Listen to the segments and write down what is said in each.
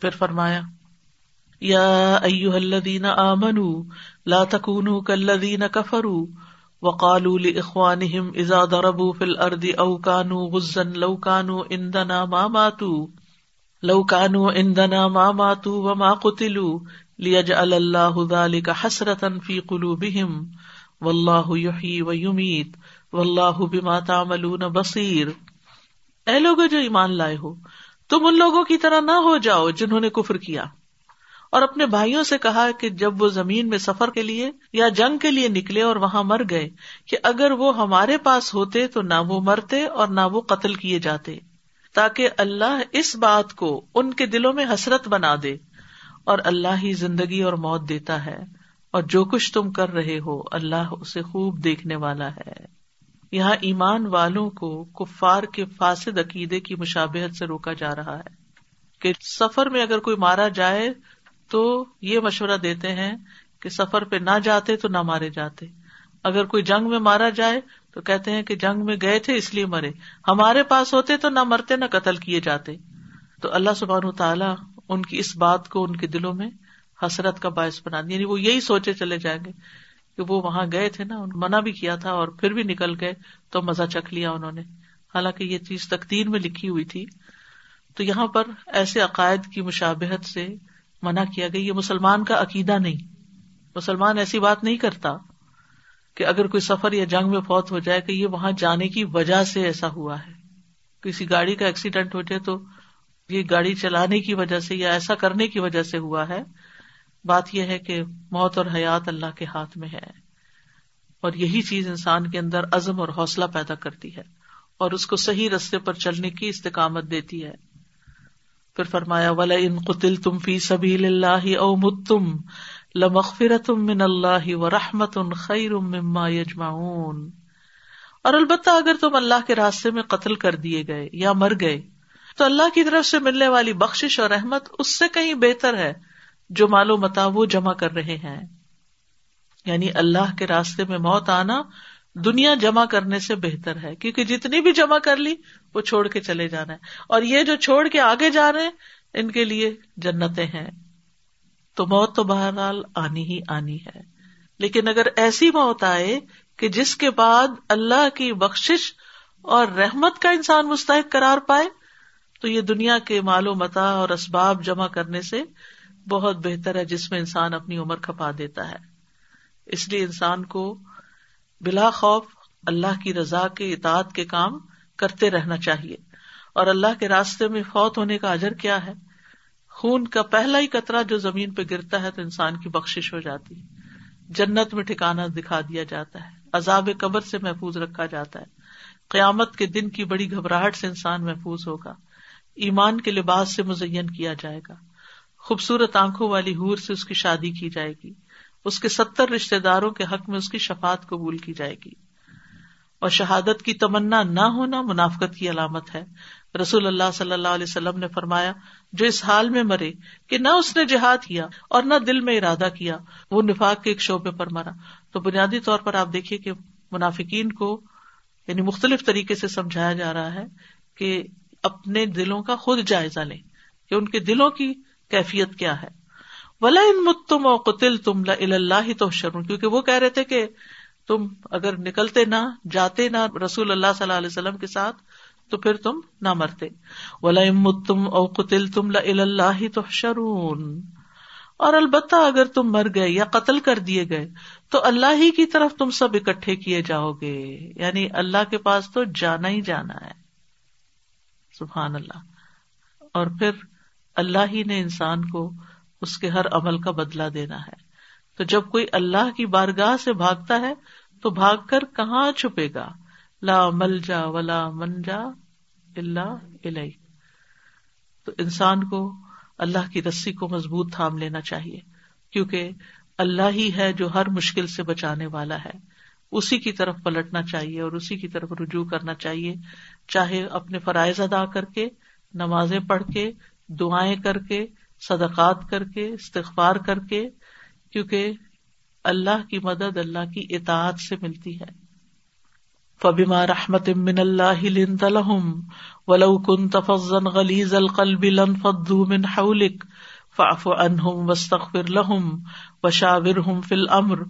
پھر فرمایا، یا ایوہ الذین آمنوا لا تکونوا کالذین کفروا وقالوا لاخوانهم اذا ضربوا في الارض او كانوا غزا لو كانوا عندنا ما ماتوا، لو كانوا عندنا ما ماتوا وما قتلوا ليجعل الله ذلك حسرة في قلوبهم والله يحيي ويميت والله بما تعملون بصير اے لوگوں جو ایمان لائے ہو تم ان لوگوں کی طرح نہ ہو جاؤ جنہوں نے کفر کیا۔ اور اپنے بھائیوں سے کہا کہ جب وہ زمین میں سفر کے لیے یا جنگ کے لیے نکلے اور وہاں مر گئے کہ اگر وہ ہمارے پاس ہوتے تو نہ وہ مرتے اور نہ وہ قتل کیے جاتے، تاکہ اللہ اس بات کو ان کے دلوں میں حسرت بنا دے اور اللہ ہی زندگی اور موت دیتا ہے اور جو کچھ تم کر رہے ہو اللہ اسے خوب دیکھنے والا ہے۔ یہاں ایمان والوں کو کفار کے فاسد عقیدے کی مشابہت سے روکا جا رہا ہے کہ سفر میں اگر کوئی مارا جائے تو یہ مشورہ دیتے ہیں کہ سفر پہ نہ جاتے تو نہ مارے جاتے۔ اگر کوئی جنگ میں مارا جائے تو کہتے ہیں کہ جنگ میں گئے تھے اس لیے مرے۔ ہمارے پاس ہوتے تو نہ مرتے نہ قتل کیے جاتے۔ تو اللہ سبحان تعالیٰ ان کی اس بات کو ان کے دلوں میں حسرت کا باعث بنا دیا۔ یعنی وہ یہی سوچے چلے جائیں گے۔ کہ وہ وہاں گئے تھے نا، منع بھی کیا تھا اور پھر بھی نکل گئے تو مزہ چکھ لیا انہوں نے۔ حالانکہ یہ چیز تقدیر میں لکھی ہوئی تھی۔ تو یہاں پر ایسے عقائد کی مشابہت سے منع کیا گیا۔ یہ مسلمان کا عقیدہ نہیں۔ مسلمان ایسی بات نہیں کرتا کہ اگر کوئی سفر یا جنگ میں فوت ہو جائے کہ یہ وہاں جانے کی وجہ سے ایسا ہوا ہے۔ کسی گاڑی کا ایکسیڈنٹ ہو جائے تو یہ گاڑی چلانے کی وجہ سے یا ایسا کرنے کی وجہ سے ہوا ہے۔ بات یہ ہے کہ موت اور حیات اللہ کے ہاتھ میں ہے۔ اور یہی چیز انسان کے اندر عزم اور حوصلہ پیدا کرتی ہے اور اس کو صحیح رستے پر چلنے کی استقامت دیتی ہے۔ پھر فرمایا ولا ان قطل تم فی سبھی اللہ او متم لمغفر تم من اللہ و رحمت ان خیر مما یجمعون۔ اور البتہ اگر تم اللہ کے راستے میں قتل کر دیے گئے یا مر گئے، تو اللہ کی طرف سے ملنے والی بخش اور رحمت اس سے کہیں بہتر ہے۔ جو مالو متا وہ جمع کر رہے ہیں۔ یعنی اللہ کے راستے میں موت آنا دنیا جمع کرنے سے بہتر ہے، کیونکہ جتنی بھی جمع کر لی، وہ چھوڑ کے چلے جانا ہے۔ اور یہ جو چھوڑ کے آگے جا رہے ہیں، ان کے لیے جنتیں ہیں۔ تو موت تو بہرحال آنی ہی آنی ہے۔ لیکن اگر ایسی موت آئے کہ جس کے بعد اللہ کی بخش اور رحمت کا انسان مستحق قرار پائے، تو یہ دنیا کے مال و متا اور اسباب جمع کرنے سے بہت بہتر ہے جس میں انسان اپنی عمر کھپا دیتا ہے۔ اس لیے انسان کو بلا خوف اللہ کی رضا کے، اطاعت کے کام کرتے رہنا چاہیے۔ اور اللہ کے راستے میں فوت ہونے کا اجر کیا ہے؟ خون کا پہلا ہی قطرہ جو زمین پہ گرتا ہے تو انسان کی بخش ہو جاتی ہے۔ جنت میں ٹھکانا دکھا دیا جاتا ہے۔ عذاب قبر سے محفوظ رکھا جاتا ہے۔ قیامت کے دن کی بڑی گھبراہٹ سے انسان محفوظ ہوگا۔ ایمان کے لباس سے مزین کیا جائے گا۔ خوبصورت آنکھوں والی ہور سے اس کی شادی کی جائے گی۔ اس کے ستر رشتے داروں کے حق میں اس کی شفات قبول کی جائے گی۔ اور شہادت کی تمنا نہ ہونا منافقت کی علامت ہے۔ رسول اللہ صلی اللہ علیہ وسلم نے فرمایا، جو اس حال میں مرے کہ نہ اس نے جہاد کیا اور نہ دل میں ارادہ کیا، وہ نفاق کے ایک شعبے پر مرا۔ تو بنیادی طور پر آپ دیکھیے کہ منافقین کو یعنی مختلف طریقے سے سمجھایا جا رہا ہے کہ اپنے دلوں کا خود جائزہ لیں، کہ ان کے دلوں کی کیفیت کیا ہے۔ ولا ان متم و قطل تم اللہ تو شرم کیونکہ وہ کہہ رہے تھے کہ تم اگر نکلتے نہ، جاتے نہ رسول اللہ صلی اللہ علیہ وسلم کے ساتھ، تو پھر تم نہ مرتے۔ ولا متم او قطل تم اللہ تو شرون اور البتہ اگر تم مر گئے یا قتل کر دیے گئے، تو اللہ ہی کی طرف تم سب اکٹھے کیے جاؤ گے۔ یعنی اللہ کے پاس تو جانا ہی جانا ہے۔ سبحان اللہ۔ اور پھر اللہ ہی نے انسان کو اس کے ہر عمل کا بدلا دینا ہے۔ تو جب کوئی اللہ کی بارگاہ سے بھاگتا ہے، تو بھاگ کر کہاں چھپے گا؟ لا مل جا ولا من جا اللہ تو انسان کو اللہ کی رسی کو مضبوط تھام لینا چاہیے، کیونکہ اللہ ہی ہے جو ہر مشکل سے بچانے والا ہے۔ اسی کی طرف پلٹنا چاہیے اور اسی کی طرف رجوع کرنا چاہیے، چاہے اپنے فرائض ادا کر کے، نمازیں پڑھ کے دعائیں کر کے، صدقات کر کے، استغفار کر کے، کیونکہ اللہ کی مدد اللہ کی اطاعت سے ملتی ہے۔ فبما رحمت من اللہ لنت لهم، ولو كنت فظا غليظ القلب لانفضوا من حولك، فاعف عنهم واستغفر لهم وشاورهم في الامر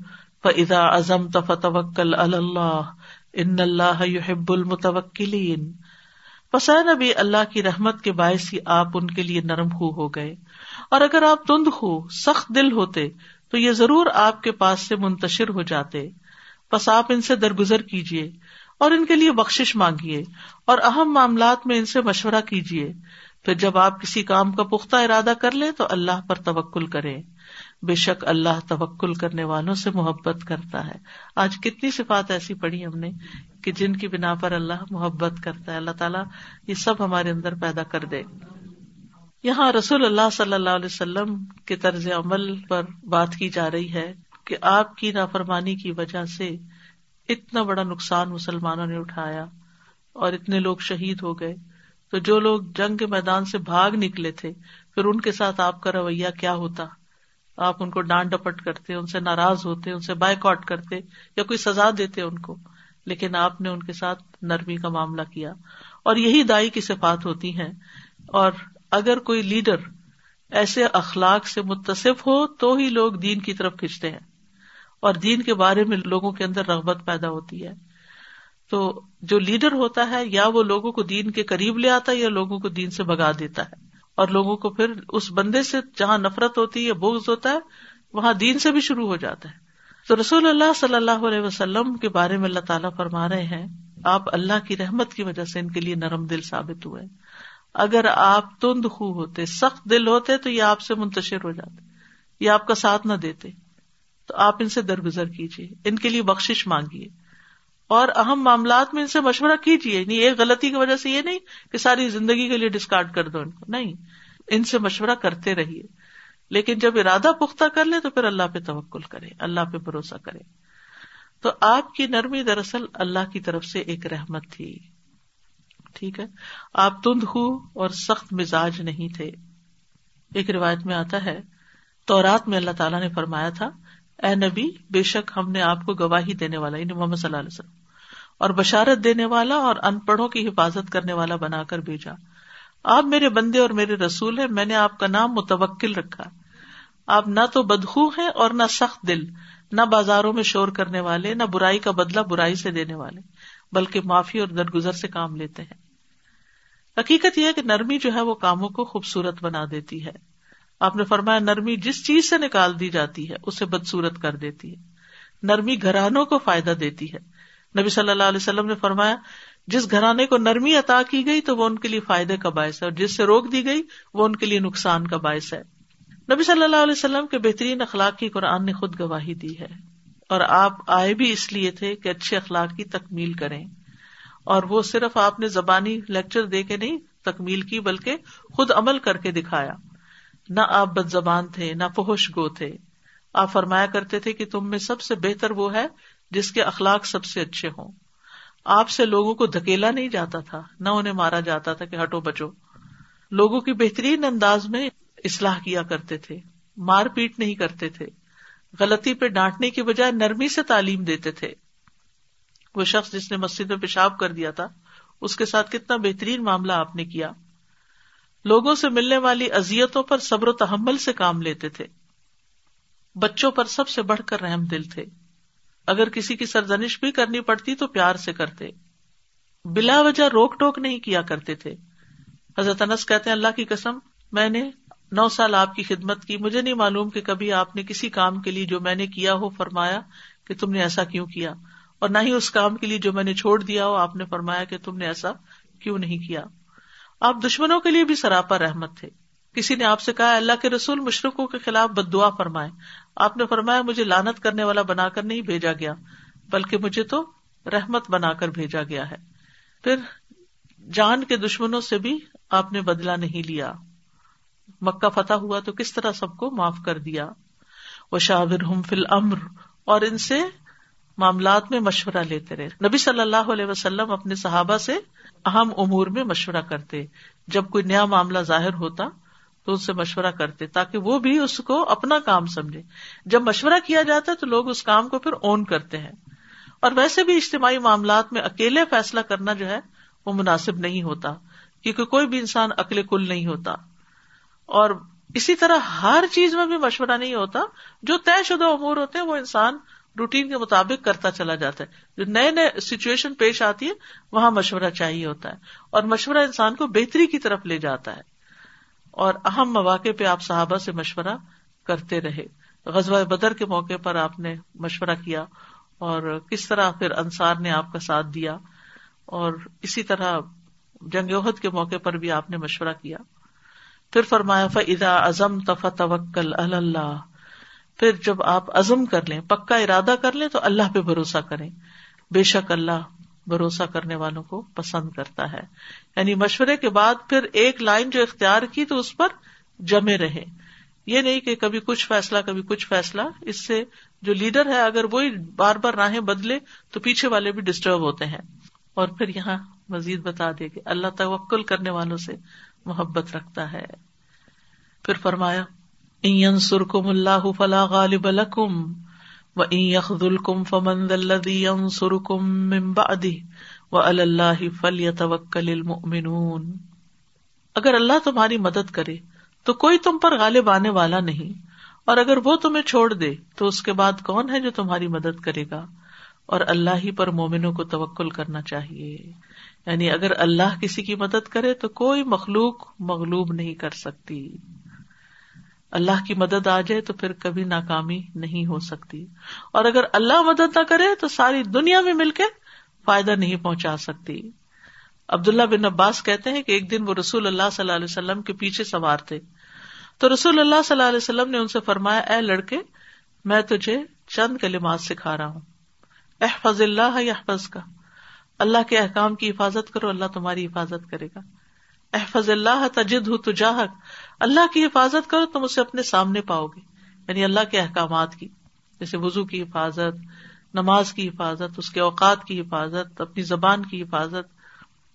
فاذا عزمت فتوكل على الله ان الله يحب المتوكلين۔ پس نبی اللہ کی رحمت کے باعث ہی آپ ان کے لیے نرم خو ہو گئے۔ اور اگر آپ تند خو، سخت دل ہوتے، تو یہ ضرور آپ کے پاس سے منتشر ہو جاتے۔ بس آپ ان سے درگزر کیجیے اور ان کے لیے بخش مانگیے اور اہم معاملات میں ان سے مشورہ کیجیے پھر جب آپ کسی کام کا پختہ ارادہ کر لیں تو اللہ پر توکل کرے بے شک اللہ توکل کرنے والوں سے محبت کرتا ہے۔ آج کتنی صفات ایسی پڑھی ہم نے کہ جن کی بنا پر اللہ محبت کرتا ہے۔ اللہ تعالیٰ یہ سب ہمارے اندر پیدا کر دے۔ یہاں رسول اللہ صلی اللہ علیہ وسلم کے طرز عمل پر بات کی جا رہی ہے کہ آپ کی نافرمانی کی وجہ سے اتنا بڑا نقصان مسلمانوں نے اٹھایا اور اتنے لوگ شہید ہو گئے۔ تو جو لوگ جنگ کے میدان سے بھاگ نکلے تھے، پھر ان کے ساتھ آپ کا رویہ کیا ہوتا؟ آپ ان کو ڈانٹ ڈپٹ کرتے، ان سے ناراض ہوتے، ان سے بائک آؤٹ کرتے یا کوئی سزا دیتے ان کو، لیکن آپ نے ان کے ساتھ نرمی کا معاملہ کیا۔ اور یہی دائی کی صفات ہوتی ہیں۔ اور اگر کوئی لیڈر ایسے اخلاق سے متصف ہو، تو ہی لوگ دین کی طرف کھینچتے ہیں۔ اور دین کے بارے میں لوگوں کے اندر رغبت پیدا ہوتی ہے۔ تو جو لیڈر ہوتا ہے، یا وہ لوگوں کو دین کے قریب لے آتا ہے یا لوگوں کو دین سے بگا دیتا ہے۔ اور لوگوں کو پھر اس بندے سے جہاں نفرت ہوتی ہے یا بوگز ہوتا ہے، وہاں دین سے بھی شروع ہو جاتا ہے۔ تو رسول اللہ صلی اللہ علیہ وسلم کے بارے میں اللہ تعالیٰ فرما رہے ہیں، آپ اللہ کی رحمت کی وجہ سے ان کے لیے نرم دل ثابت ہوئے۔ اگر آپ تند خو ہوتے، سخت دل ہوتے تو یہ آپ سے منتشر ہو جاتے، یہ آپ کا ساتھ نہ دیتے۔ تو آپ ان سے درگزر کیجیے ان کے لیے بخش مانگیے۔ اور اہم معاملات میں ان سے مشورہ کیجیے یعنی ایک غلطی کی وجہ سے یہ نہیں کہ ساری زندگی کے لیے ڈسکارڈ کر دو ان کو۔ نہیں، ان سے مشورہ کرتے رہیے۔ لیکن جب ارادہ پختہ کر لے تو پھر اللہ پہ توکل کرے، اللہ پہ بھروسہ کرے۔ تو آپ کی نرمی دراصل اللہ کی طرف سے ایک رحمت تھی۔ ٹھیک ہے؟ آپ تند ہو اور سخت مزاج نہیں تھے۔ ایک روایت میں آتا ہے تو رات میں اللہ تعالیٰ نے فرمایا تھا اے نبی، بے شک ہم نے آپ کو گواہی دینے والا یعنی محمد صلی اللہ علیہ وسلم، اور بشارت دینے والا اور ان پڑھوں کی حفاظت کرنے والا بنا کر بھیجا۔ آپ میرے بندے اور میرے رسول ہیں، میں نے آپ کا نام متوکل رکھا۔ آپ نہ تو بدخو ہیں اور نہ سخت دل، نہ بازاروں میں شور کرنے والے، نہ برائی کا بدلہ برائی سے دینے والے، بلکہ معافی اور درگزر سے کام لیتے ہیں۔ حقیقت یہ ہے کہ نرمی جو ہے وہ کاموں کو خوبصورت بنا دیتی ہے۔ آپ نے فرمایا نرمی جس چیز سے نکال دی جاتی ہے اسے بدسورت کر دیتی ہے۔ نرمی گھرانوں کو فائدہ دیتی ہے۔ نبی صلی اللہ علیہ وسلم نے فرمایا جس گھرانے کو نرمی عطا کی گئی تو وہ ان کے لیے فائدے کا باعث ہے اور جس سے روک دی گئی وہ ان کے لیے نقصان کا باعث ہے۔ نبی صلی اللہ علیہ وسلم کے بہترین اخلاق کی قرآن نے خود گواہی دی ہے اور آپ آئے بھی اس لیے تھے کہ اچھے اخلاق کی تکمیل کریں۔ اور وہ صرف آپ نے زبانی لیکچر دے کے نہیں تکمیل کی بلکہ خود عمل کر کے دکھایا۔ نہ آپ بد زبان تھے، نہ فہوش گو تھے۔ آپ فرمایا کرتے تھے کہ تم میں سب سے بہتر وہ ہے جس کے اخلاق سب سے اچھے ہوں۔ آپ سے لوگوں کو دھکیلا نہیں جاتا تھا، نہ انہیں مارا جاتا تھا کہ ہٹو بچو۔ لوگوں کی بہترین انداز میں اصلاح کیا کرتے تھے، مار پیٹ نہیں کرتے تھے۔ غلطی پہ ڈانٹنے کی بجائے نرمی سے تعلیم دیتے تھے۔ وہ شخص جس نے مسجد میں پیشاب کر دیا تھا، اس کے ساتھ کتنا بہترین معاملہ آپ نے کیا۔ لوگوں سے ملنے والی ازیتوں پر صبر و تحمل سے کام لیتے تھے۔ بچوں پر سب سے بڑھ کر رحم دل تھے۔ اگر کسی کی سرزنش بھی کرنی پڑتی تو پیار سے کرتے۔ بلا وجہ روک ٹوک نہیں کیا کرتے تھے۔ حضرت انس کہتے ہیں، اللہ کی قسم، میں نے نو سال آپ کی خدمت کی۔ مجھے نہیں معلوم کہ کبھی آپ نے کسی کام کے لیے جو میں نے کیا ہو فرمایا کہ تم نے ایسا کیوں کیا۔ اور نہ ہی اس کام کے لیے جو میں نے چھوڑ دیا ہو، آپ نے فرمایا کہ تم نے ایسا کیوں نہیں کیا۔ آپ دشمنوں کے لیے بھی سراپا رحمت تھے۔ کسی نے آپ سے کہا، اللہ کے رسول مشرقوں کے خلاف بد دعا فرمائے آپ نے فرمایا، مجھے لانت کرنے والا بنا کر نہیں بھیجا گیا، بلکہ مجھے تو رحمت بنا کر بھیجا گیا ہے۔ پھر جان کے دشمنوں سے بھی آپ نے بدلا نہیں لیا۔ مکہ فتح ہوا تو کس طرح سب کو معاف کر دیا۔ وہ شاور ہم فل امر اور ان سے معاملات میں مشورہ لیتے رہے۔ نبی صلی اللہ علیہ وسلم اپنے صحابہ سے اہم امور میں مشورہ کرتے۔ جب کوئی نیا معاملہ ظاہر ہوتا تو ان سے مشورہ کرتے تاکہ وہ بھی اس کو اپنا کام سمجھے۔ جب مشورہ کیا جاتا ہے تو لوگ اس کام کو پھر اون کرتے ہیں۔ اور ویسے بھی اجتماعی معاملات میں اکیلے فیصلہ کرنا جو ہے وہ مناسب نہیں ہوتا، کیونکہ کوئی بھی انسان اکلے کل نہیں ہوتا۔ اور اسی طرح ہر چیز میں بھی مشورہ نہیں ہوتا۔ جو طے شدہ امور ہوتے ہیں وہ انسان روٹین کے مطابق کرتا چلا جاتا ہے۔ جو نئے نئے سچویشن پیش آتی ہے وہاں مشورہ چاہیے ہوتا ہے۔ اور مشورہ انسان کو بہتری کی طرف لے جاتا ہے۔ اور اہم مواقع پہ آپ صحابہ سے مشورہ کرتے رہے۔ غزوہ بدر کے موقع پر آپ نے مشورہ کیا اور کس طرح پھر انصار نے آپ کا ساتھ دیا۔ اور اسی طرح جنگ عہد کے موقع پر بھی آپ نے مشورہ کیا۔ پھر فرمایا فا ازم تفا توکل اللہ پھر جب آپ عزم کر لیں، پکا ارادہ کر لیں، تو اللہ پہ بھروسہ کریں۔ بے شک اللہ بھروسہ کرنے والوں کو پسند کرتا ہے۔ یعنی مشورے کے بعد پھر ایک لائن جو اختیار کی تو اس پر جمے رہے یہ نہیں کہ کبھی کچھ فیصلہ، کبھی کچھ فیصلہ۔ اس سے جو لیڈر ہے، اگر وہی بار بار راہیں بدلے، تو پیچھے والے بھی ڈسٹرب ہوتے ہیں۔ اور پھر یہاں مزید بتا دے کہ اللہ توکل کرنے والوں سے محبت رکھتا ہے۔ پھر فرمایا سرکم اللہ فلاح غالب الکم و یخد الکم فمند اللہ سرکم ممبادی و اللہ فل توکل المؤمنون اگر اللہ تمہاری مدد کرے تو کوئی تم پر غالب آنے والا نہیں اور اگر وہ تمہیں چھوڑ دے تو اس کے بعد کون ہے جو تمہاری مدد کرے گا اور اللہ ہی پر مومنوں کو توکل کرنا چاہیے یعنی اگر اللہ کسی کی مدد کرے تو کوئی مخلوق مغلوب نہیں کر سکتی اللہ کی مدد آ جائے تو پھر کبھی ناکامی نہیں ہو سکتی۔ اور اگر اللہ مدد نہ کرے تو ساری دنیا میں مل کے فائدہ نہیں پہنچا سکتی۔ عبداللہ بن عباس کہتے ہیں کہ ایک دن وہ رسول اللہ صلی اللہ علیہ وسلم کے پیچھے سوار تھے۔ تو رسول اللہ صلی اللہ علیہ وسلم نے ان سے فرمایا، اے لڑکے، میں تجھے چند کلمات سکھا رہا ہوں۔ احفظ اللہ احفظ کا اللہ کے احکام کی حفاظت کرو، اللہ تمہاری حفاظت کرے گا۔ احفظ اللہ تجد ہو تجاہک، اللہ کی حفاظت کرو، تم اسے اپنے سامنے پاؤ گے۔ یعنی اللہ کے احکامات کی، جیسے وزو کی حفاظت، نماز کی حفاظت، اس کے اوقات کی حفاظت، اپنی زبان کی حفاظت۔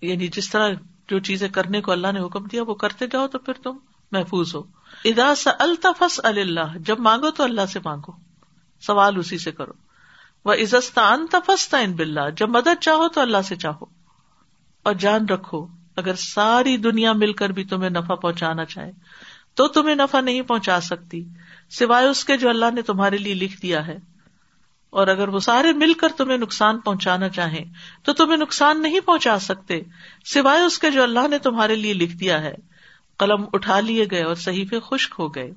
یعنی جس طرح جو چیزیں کرنے کو اللہ نے حکم دیا، وہ کرتے جاؤ تو پھر تم محفوظ ہو۔ ادا الطفس اللہ، جب مانگو تو اللہ سے مانگو۔ سوال اسی سے کرو۔ وہ عزستان تفستا ان بلّہ جب مدد چاہو تو اللہ سے چاہو۔ اور جان رکھو اگر ساری دنیا مل کر بھی تمہیں نفع پہنچانا چاہے، تو تمہیں نفع نہیں پہنچا سکتی۔ سوائے اس کے جو اللہ نے تمہارے لیے لکھ دیا ہے۔ اور اگر وہ سارے مل کر تمہیں نقصان پہنچانا چاہیں، تو تمہیں نقصان نہیں پہنچا سکتے۔ سوائے اس کے جو اللہ نے تمہارے لیے لکھ دیا ہے۔ قلم اٹھا لیے گئے اور صحیح خشک ہو گئے۔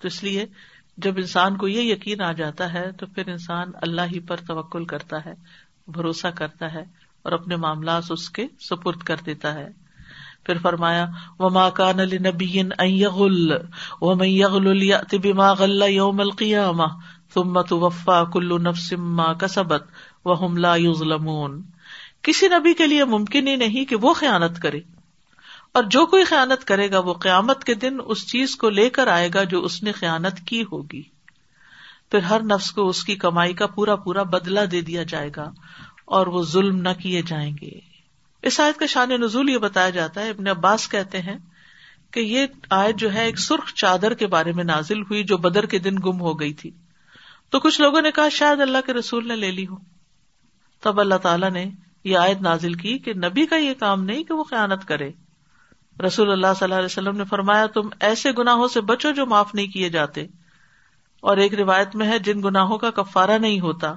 تو اس لیے جب انسان کو یہ یقین آ جاتا ہے، تو پھر انسان اللہ ہی پر توکل کرتا ہے، بھروسہ کرتا ہے۔ اور اپنے معاملات اس کے سپرد کر دیتا ہے۔ پھر فرمایا وہ ماں کان علی نبی وہ میں غل یوم القیامہ تمت وفا کلو نفسما کسبت وہ حملہ یوزلمون کسی نبی کے لیے ممکن ہی نہیں کہ وہ خیانت کرے۔ اور جو کوئی خیانت کرے گا، وہ قیامت کے دن اس چیز کو لے کر آئے گا جو اس نے خیانت کی ہوگی۔ پھر ہر نفس کو اس کی کمائی کا پورا پورا بدلا دے دیا جائے گا۔ اور وہ ظلم نہ کیے جائیں گے۔ اس آیت کا شان نزول یہ بتایا جاتا ہے، ابن عباس کہتے ہیں کہ یہ آیت جو ہے ایک سرخ چادر کے بارے میں نازل ہوئی جو بدر کے دن گم ہو گئی تھی۔ تو کچھ لوگوں نے کہا، شاید اللہ کے رسول نے لے لی ہو۔ تب اللہ تعالیٰ نے یہ آیت نازل کی کہ نبی کا یہ کام نہیں کہ وہ خیانت کرے۔ رسول اللہ صلی اللہ علیہ وسلم نے فرمایا، تم ایسے گناہوں سے بچو جو معاف نہیں کیے جاتے۔ اور ایک روایت میں ہے، جن گناہوں کا کفارا نہیں ہوتا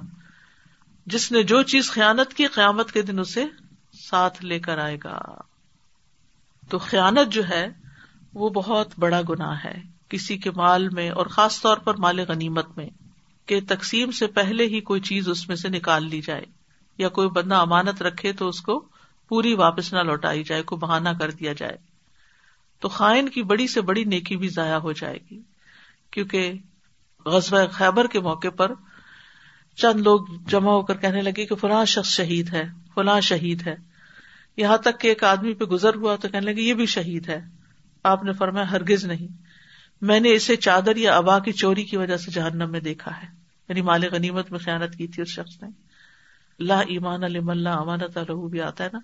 جس نے جو چیز خیانت کی قیامت کے دن اسے ساتھ لے کر آئے گا۔ تو خیانت جو ہے، وہ بہت بڑا گناہ ہے۔ کسی کے مال میں اور خاص طور پر مال غنیمت میں، کہ تقسیم سے پہلے ہی کوئی چیز اس میں سے نکال لی جائے یا کوئی بندہ امانت رکھے تو اس کو پوری واپس نہ لوٹائی جائے، کو بہانا کر دیا جائے۔ تو خائن کی بڑی سے بڑی نیکی بھی ضائع ہو جائے گی، کیونکہ غزب خیبر کے موقع پر چند لوگ جمع ہو کر کہنے لگے کہ فلاں شخص شہید ہے، فلاں شہید ہے۔ یہاں تک کہ ایک آدمی پہ گزر ہوا تو کہنے لگے، یہ بھی شہید ہے۔ آپ نے فرمایا، ہرگز نہیں۔ میں نے اسے چادر یا ابا کی چوری کی وجہ سے جہنم میں دیکھا ہے۔ یعنی مال غنیمت میں خیالت کی تھی اس شخص نے۔ اللہ ایمان علم اللہ امانت الح بھی آتا ہے نا۔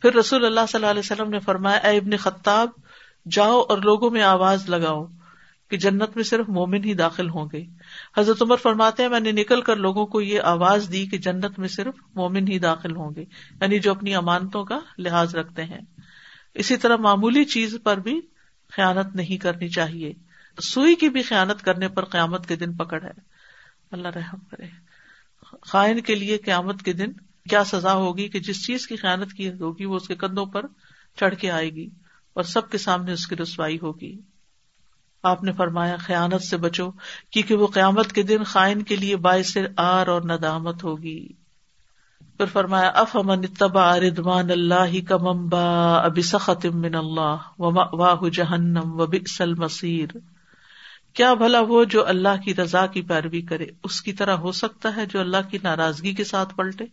پھر رسول اللہ صلی اللہ علیہ وسلم نے فرمایا، اے ابن خطاب، جاؤ اور لوگوں میں آواز لگاؤ۔ کہ جنت میں صرف مومن ہی داخل ہوں گے۔ حضرت عمر فرماتے ہیں، میں نے نکل کر لوگوں کو یہ آواز دی کہ جنت میں صرف مومن ہی داخل ہوں گے۔ یعنی جو اپنی امانتوں کا لحاظ رکھتے ہیں۔ اسی طرح معمولی چیز پر بھی خیالت نہیں کرنی چاہیے۔ سوئی کی بھی خیالت کرنے پر قیامت کے دن پکڑ ہے۔ اللہ رحم کرے۔ خائن کے لیے قیامت کے دن کیا سزا ہوگی کہ جس چیز کی خیالت کی ہوگی وہ اس کے کندھوں پر چڑھ کے آئے گی اور سب کے سامنے اس کی رسوائی ہوگی۔ آپ نے فرمایا، خیانت سے بچو، کیونکہ وہ قیامت کے دن خائن کے لیے باعث آر اور ندامت ہوگی۔ پھر فرمایا اف امن تبا ردوان اللہ کا ممبا ابی سخت من اللہ واہ جہنم و بسل مسیر کیا بھلا وہ جو اللہ کی رضا کی پیروی کرے، اس کی طرح ہو سکتا ہے جو اللہ کی ناراضگی کے ساتھ پلٹے؟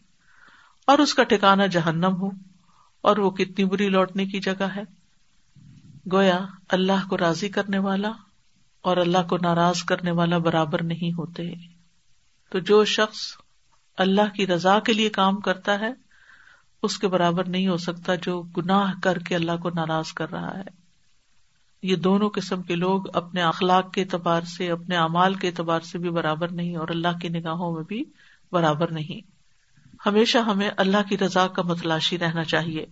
اور اس کا ٹھکانا جہنم ہو، اور وہ کتنی بری لوٹنے کی جگہ ہے؟ گویا اللہ کو راضی کرنے والا اور اللہ کو ناراض کرنے والا برابر نہیں ہوتے۔ تو جو شخص اللہ کی رضا کے لیے کام کرتا ہے، اس کے برابر نہیں ہو سکتا جو گناہ کر کے اللہ کو ناراض کر رہا ہے۔ یہ دونوں قسم کے لوگ اپنے اخلاق کے اعتبار سے، اپنے اعمال کے اعتبار سے بھی برابر نہیں اور اللہ کی نگاہوں میں بھی برابر نہیں۔ ہمیشہ ہمیں اللہ کی رضا کا متلاشی رہنا چاہیے۔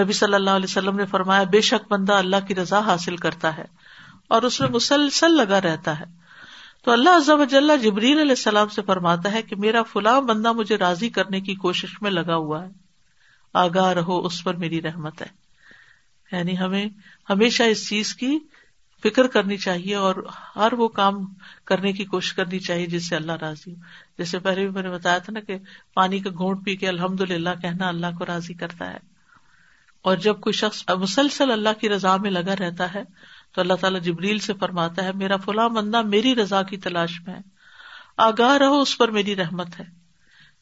نبی صلی اللہ علیہ وسلم نے فرمایا، بے شک بندہ اللہ کی رضا حاصل کرتا ہے اور اس میں مسلسل لگا رہتا ہے۔ تو اللہ عزب جبریل علیہ السلام سے فرماتا ہے کہ میرا فلاں بندہ مجھے راضی کرنے کی کوشش میں لگا ہوا ہے۔ آگاہ رہو، اس پر میری رحمت ہے۔ یعنی ہمیں ہمیشہ اس چیز کی فکر کرنی چاہیے اور ہر وہ کام کرنے کی کوشش کرنی چاہیے جس سے اللہ راضی ہو۔ جیسے پہلے بھی میں نے بتایا تھا نا کہ پانی کا گھونٹ پی کے الحمد للہ کہنا اللہ کو راضی کرتا ہے۔ اور جب کوئی شخص مسلسل اللہ کی رضا میں لگا رہتا ہے تو اللہ تعالیٰ جبریل سے فرماتا ہے، میرا فلاں بندہ میری رضا کی تلاش میں ہے۔ آگاہ رہو، اس پر میری رحمت ہے۔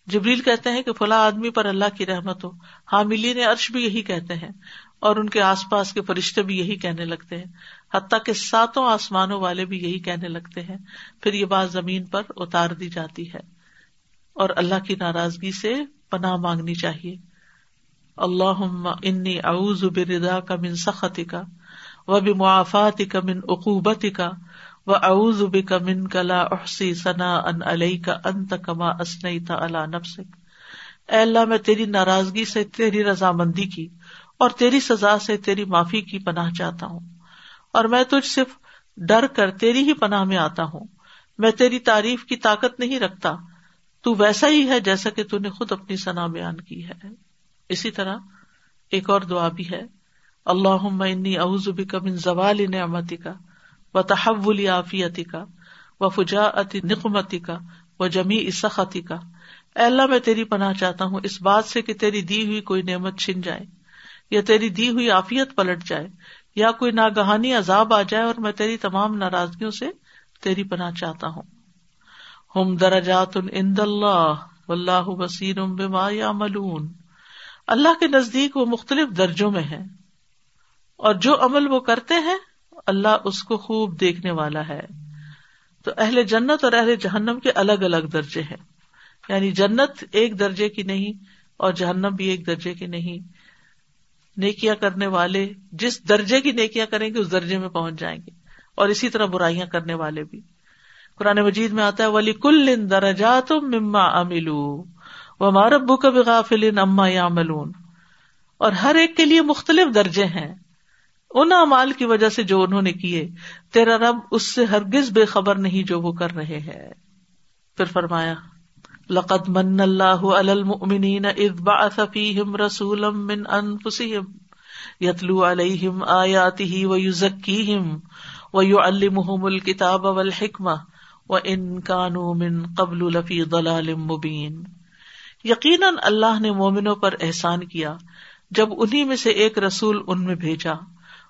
جبریل کہتے ہیں کہ فلاں آدمی پر اللہ کی رحمت ہو۔ حاملی نے عرش بھی یہی کہتے ہیں اور ان کے آس پاس کے فرشتے بھی یہی کہنے لگتے ہیں۔ حتیٰ کہ ساتوں آسمانوں والے بھی یہی کہنے لگتے ہیں۔ پھر یہ بات زمین پر اتار دی جاتی ہے۔ اور اللہ کی ناراضگی سے پناہ مانگنی چاہیے۔ اللہ انی اعوذ بردا کا من سختی کا و بھی معافات کا من عقوبت کا و اعوذ بک من کلا احسی ثنا ان علیہ کا انت کما اسنیت علی نفسک۔ اے اللہ، میں تیری ناراضگی سے تیری رضامندی کی اور تیری سزا سے تیری معافی کی پناہ چاہتا ہوں۔ اور میں تجھ صرف ڈر کر تیری ہی پناہ میں آتا ہوں۔ میں تیری تعریف کی طاقت نہیں رکھتا۔ تو ویسا ہی ہے جیسا کہ نے خود اپنی سنا بیان کی ہے۔ اسی طرح ایک اور دعا بھی ہے اللہ اعوذ کا من زوال نعمتی کا و تحول عافیتی کا و فجا نقمتی کا و جمی اسختی کا اللہ، میں تیری پناہ چاہتا ہوں، اس بات سے کہ تیری دی ہوئی کوئی نعمت چھن جائے یا تیری دی ہوئی آفیت پلٹ جائے یا کوئی ناگہانی عذاب آ جائے، اور میں تیری تمام ناراضگیوں سے تیری پناہ چاہتا ہوں۔ ہم درجات اللہ اللہ وسیر یا ملون اللہ کے نزدیک وہ مختلف درجوں میں ہے اور جو عمل وہ کرتے ہیں، اللہ اس کو خوب دیکھنے والا ہے۔ تو اہل جنت اور اہل جہنم کے الگ الگ درجے ہیں۔ یعنی جنت ایک درجے کی نہیں اور جہنم بھی ایک درجے کی نہیں۔ نیکیاں کرنے والے جس درجے کی نیکیاں کریں گے، اس درجے میں پہنچ جائیں گے۔ اور اسی طرح برائیاں کرنے والے بھی۔ قرآن مجید میں آتا ہے ولی کل درجات مما املو وہ ماربو کا بغافل اما یا ملون اور ہر ایک کے لیے مختلف درجے ہیں۔ ان امال کی وجہ سے جو انہوں نے کیے، تیرا رب اس سے ہرگز بے خبر نہیں جو وہ کر رہے ہیں۔ پھر فرمایا، لقد من اللہ المؤمنین اذ بعث فیہم رسولا من انفسہم یتلو علیہم آیاتہ ویزکیہم ویعلمہم الکتاب والحکمہ وان کانوا من قبل لفی ضلال مبین یقیناً اللہ نے مومنوں پر احسان کیا جب انہیں میں سے ایک رسول ان میں بھیجا،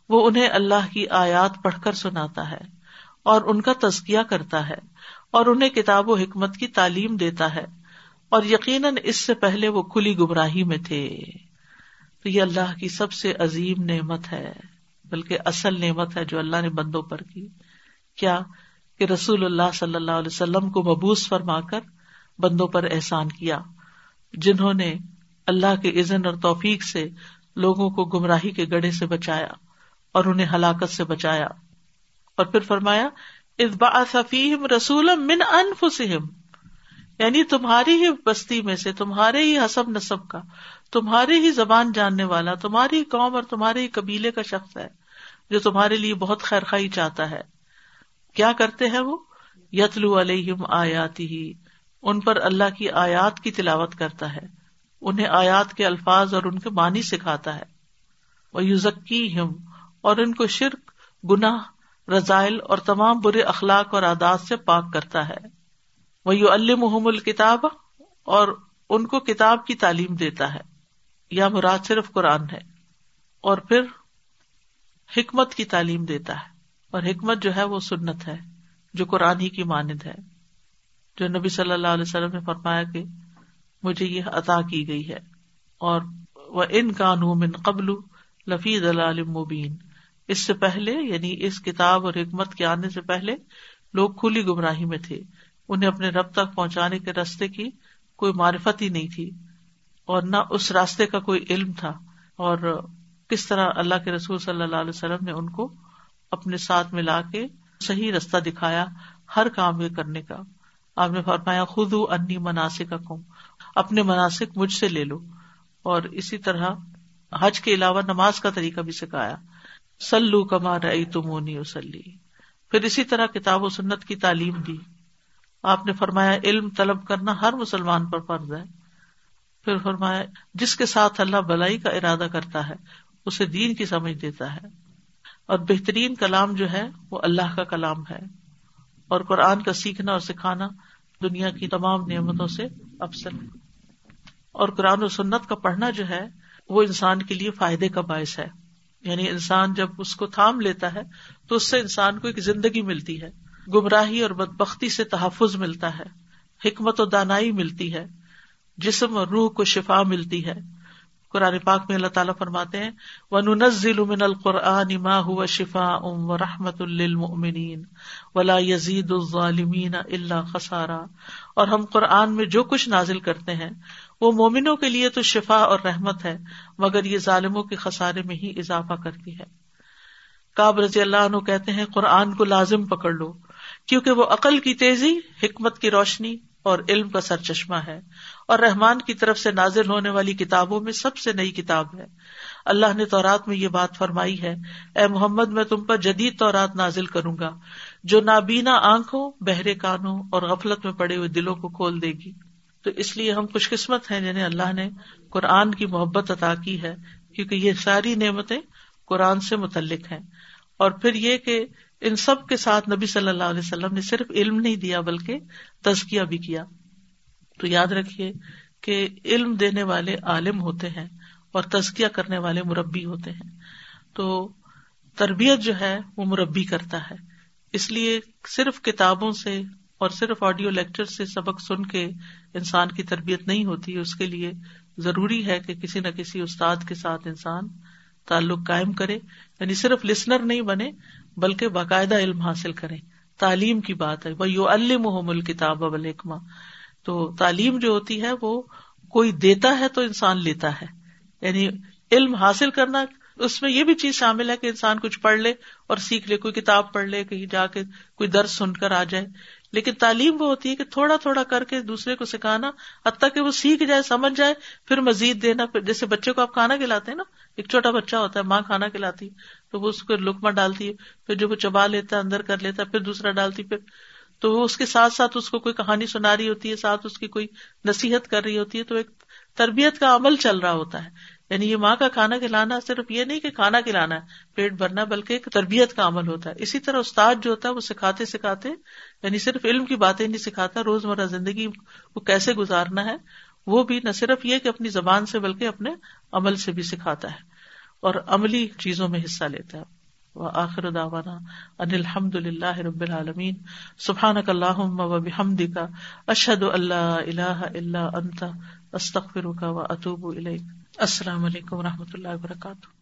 وہ انہیں اللہ کی آیات پڑھ کر سناتا ہے اور ان کا تزکیہ کرتا ہے اور انہیں کتاب و حکمت کی تعلیم دیتا ہے اور یقیناً اس سے پہلے وہ کھلی گمراہی میں تھے۔ تو یہ اللہ کی سب سے عظیم نعمت ہے، بلکہ اصل نعمت ہے جو اللہ نے بندوں پر کی۔ کیا کہ رسول اللہ صلی اللہ علیہ وسلم کو مبوس فرما کر بندوں پر احسان کیا۔ جنہوں نے اللہ کے عزن اور توفیق سے لوگوں کو گمراہی کے گڑھے سے بچایا اور انہیں ہلاکت سے بچایا اور پھر فرمایا ازبا رسول من انفسہم یعنی تمہاری ہی بستی میں سے، تمہارے ہی حسب نصب کا، تمہارے ہی زبان جاننے والا، تمہاری قوم اور تمہارے ہی قبیلے کا شخص ہے جو تمہارے لیے بہت خیر خائی چاہتا ہے۔ کیا کرتے ہیں وہ؟ یتلو علیہم آیاتی ہی ان پر اللہ کی آیات کی تلاوت کرتا ہے۔ انہیں آیات کے الفاظ اور ان کے معنی سکھاتا ہے۔ وہ یوزکی ہم اور ان کو شرک، گناہ رزائل اور تمام برے اخلاق اور عادات سے پاک کرتا ہے۔ وہ یو المحم الکتاب اور ان کو کتاب کی تعلیم دیتا ہے۔ یا مراد صرف قرآن ہے۔ اور پھر حکمت کی تعلیم دیتا ہے۔ اور حکمت جو ہے وہ سنت ہے، جو قرآن ہی کی مانند ہے۔ جو نبی صلی اللہ علیہ وسلم نے فرمایا کہ مجھے یہ عطا کی گئی ہے۔ اور وہ ان من قبل لفی دلال مبین اس سے پہلے یعنی اس کتاب اور حکمت کے آنے سے پہلے لوگ کھلی گمراہی میں تھے۔ انہیں اپنے رب تک پہنچانے کے راستے کی کوئی معرفت ہی نہیں تھی۔ اور نہ اس راستے کا کوئی علم تھا۔ اور کس طرح اللہ کے رسول صلی اللہ علیہ وسلم نے ان کو اپنے ساتھ ملا کے صحیح رستہ دکھایا ہر کام یہ کرنے کا۔ آپ نے فرمایا خود انی مناسب کم اپنے مناسب مجھ سے لے لو۔ اور اسی طرح حج کے علاوہ نماز کا طریقہ بھی سکھایا۔ سلو کما رئی تمونی اسلی پھر اسی طرح کتاب و سنت کی تعلیم دی آپ نے فرمایا، علم طلب کرنا ہر مسلمان پر فرض ہے۔ پھر فرمایا، جس کے ساتھ اللہ بلائی کا ارادہ کرتا ہے، اسے دین کی سمجھ دیتا ہے۔ اور بہترین کلام جو ہے، وہ اللہ کا کلام ہے۔ اور قرآن کا سیکھنا اور سکھانا دنیا کی تمام نعمتوں سے افسر ہے۔ اور قرآن و سنت کا پڑھنا جو ہے، وہ انسان کے لیے فائدے کا باعث ہے۔ یعنی انسان جب اس کو تھام لیتا ہے، تو اس سے انسان کو ایک زندگی ملتی ہے۔ گمراہی اور بد بختی سے تحفظ ملتا ہے۔ حکمت و دانائی ملتی ہے۔ جسم اور روح کو شفا ملتی ہے۔ قرآن پاک میں اللہ تعالیٰ فرماتے ہیں وہ من القرآن ما هو شفا ام و ولا یزید خسارا۔ اور ہم قرآن میں جو کچھ نازل کرتے ہیں، وہ مومنوں کے لیے تو شفا اور رحمت ہے، مگر یہ ظالموں کے خسارے میں ہی اضافہ کرتی ہے۔ کاب رضی اللہ عنہ کہتے ہیں، قرآن کو لازم پکڑ لو، کیونکہ وہ عقل کی تیزی، حکمت کی روشنی اور علم کا سر چشمہ ہے۔ اور رحمان کی طرف سے نازل ہونے والی کتابوں میں سب سے نئی کتاب ہے۔ اللہ نے تورات میں یہ بات فرمائی ہے، اے محمد، میں تم پر جدید تورات نازل کروں گا، جو نابینا آنکھوں، بہرے کانوں اور غفلت میں پڑے ہوئے دلوں کو کھول دے گی۔ تو اس لیے ہم خوش قسمت ہیں جنہیں اللہ نے قرآن کی محبت عطا کی ہے، کیونکہ یہ ساری نعمتیں قرآن سے متعلق ہیں۔ اور پھر یہ کہ ان سب کے ساتھ نبی صلی اللہ علیہ وسلم نے صرف علم نہیں دیا، بلکہ تزکیا بھی کیا۔ تو یاد رکھیے کہ علم دینے والے عالم ہوتے ہیں اور تزکیا کرنے والے مربی ہوتے ہیں۔ تو تربیت جو ہے وہ مربی کرتا ہے۔ اس لیے صرف کتابوں سے اور صرف آڈیو لیکچر سے سبق سن کے انسان کی تربیت نہیں ہوتی، اس کے لیے ضروری ہے کہ کسی نہ کسی استاد کے ساتھ انسان تعلق قائم کرے۔ یعنی صرف لسنر نہیں بنے، بلکہ باقاعدہ علم حاصل کرے۔ تعلیم کی بات ہے۔ وہ یو المحم الکتاب الکما تو تعلیم جو ہوتی ہے وہ کوئی دیتا ہے تو انسان لیتا ہے۔ یعنی علم حاصل کرنا، اس میں یہ بھی چیز شامل ہے کہ انسان کچھ پڑھ لے اور سیکھ لے، کوئی کتاب پڑھ لے، کہیں جا کے کوئی درد سن کر آ جائے۔ لیکن تعلیم وہ ہوتی ہے کہ تھوڑا تھوڑا کر کے دوسرے کو سکھانا حتیٰ کہ وہ سیکھ جائے، سمجھ جائے، پھر مزید دینا۔ پھر جیسے بچے کو آپ کھانا کھلاتے ہیں نا، ایک چھوٹا بچہ ہوتا ہے، ماں کھانا کھلاتی تو وہ اس کو لکما ڈالتی ہے، پھر جو وہ چبا لیتا ہے، اندر کر لیتا ہے، پھر دوسرا ڈالتی پھر تو وہ اس کے ساتھ ساتھ اس کو کوئی کہانی سنا رہی ہوتی ہے، ساتھ اس کی کوئی نصیحت کر رہی ہوتی ہے، تو ایک تربیت کا عمل چل رہا ہوتا ہے۔ یعنی یہ ماں کا کھانا کھلانا صرف یہ نہیں کہ کھانا کھلانا ہے، پیٹ بھرنا، بلکہ ایک تربیت کا عمل ہوتا ہے۔ اسی طرح استاد جو ہوتا ہے، وہ سکھاتے سکھاتے یعنی صرف علم کی باتیں نہیں سکھاتا روز مرہ زندگی کو کیسے گزارنا ہے، وہ بھی نہ صرف یہ کہ اپنی زبان سے، بلکہ اپنے عمل سے بھی سکھاتا ہے اور عملی چیزوں میں حصہ لیتا ہے۔ وہ آخر داوانا ان الحمد للہ رب العالمین. سبحان اللہ و بحمد کا اشد اللہ اللہ اللہ انت. استخر کا و اطوب السلام علیکم و رحمۃ اللہ وبرکاتہ.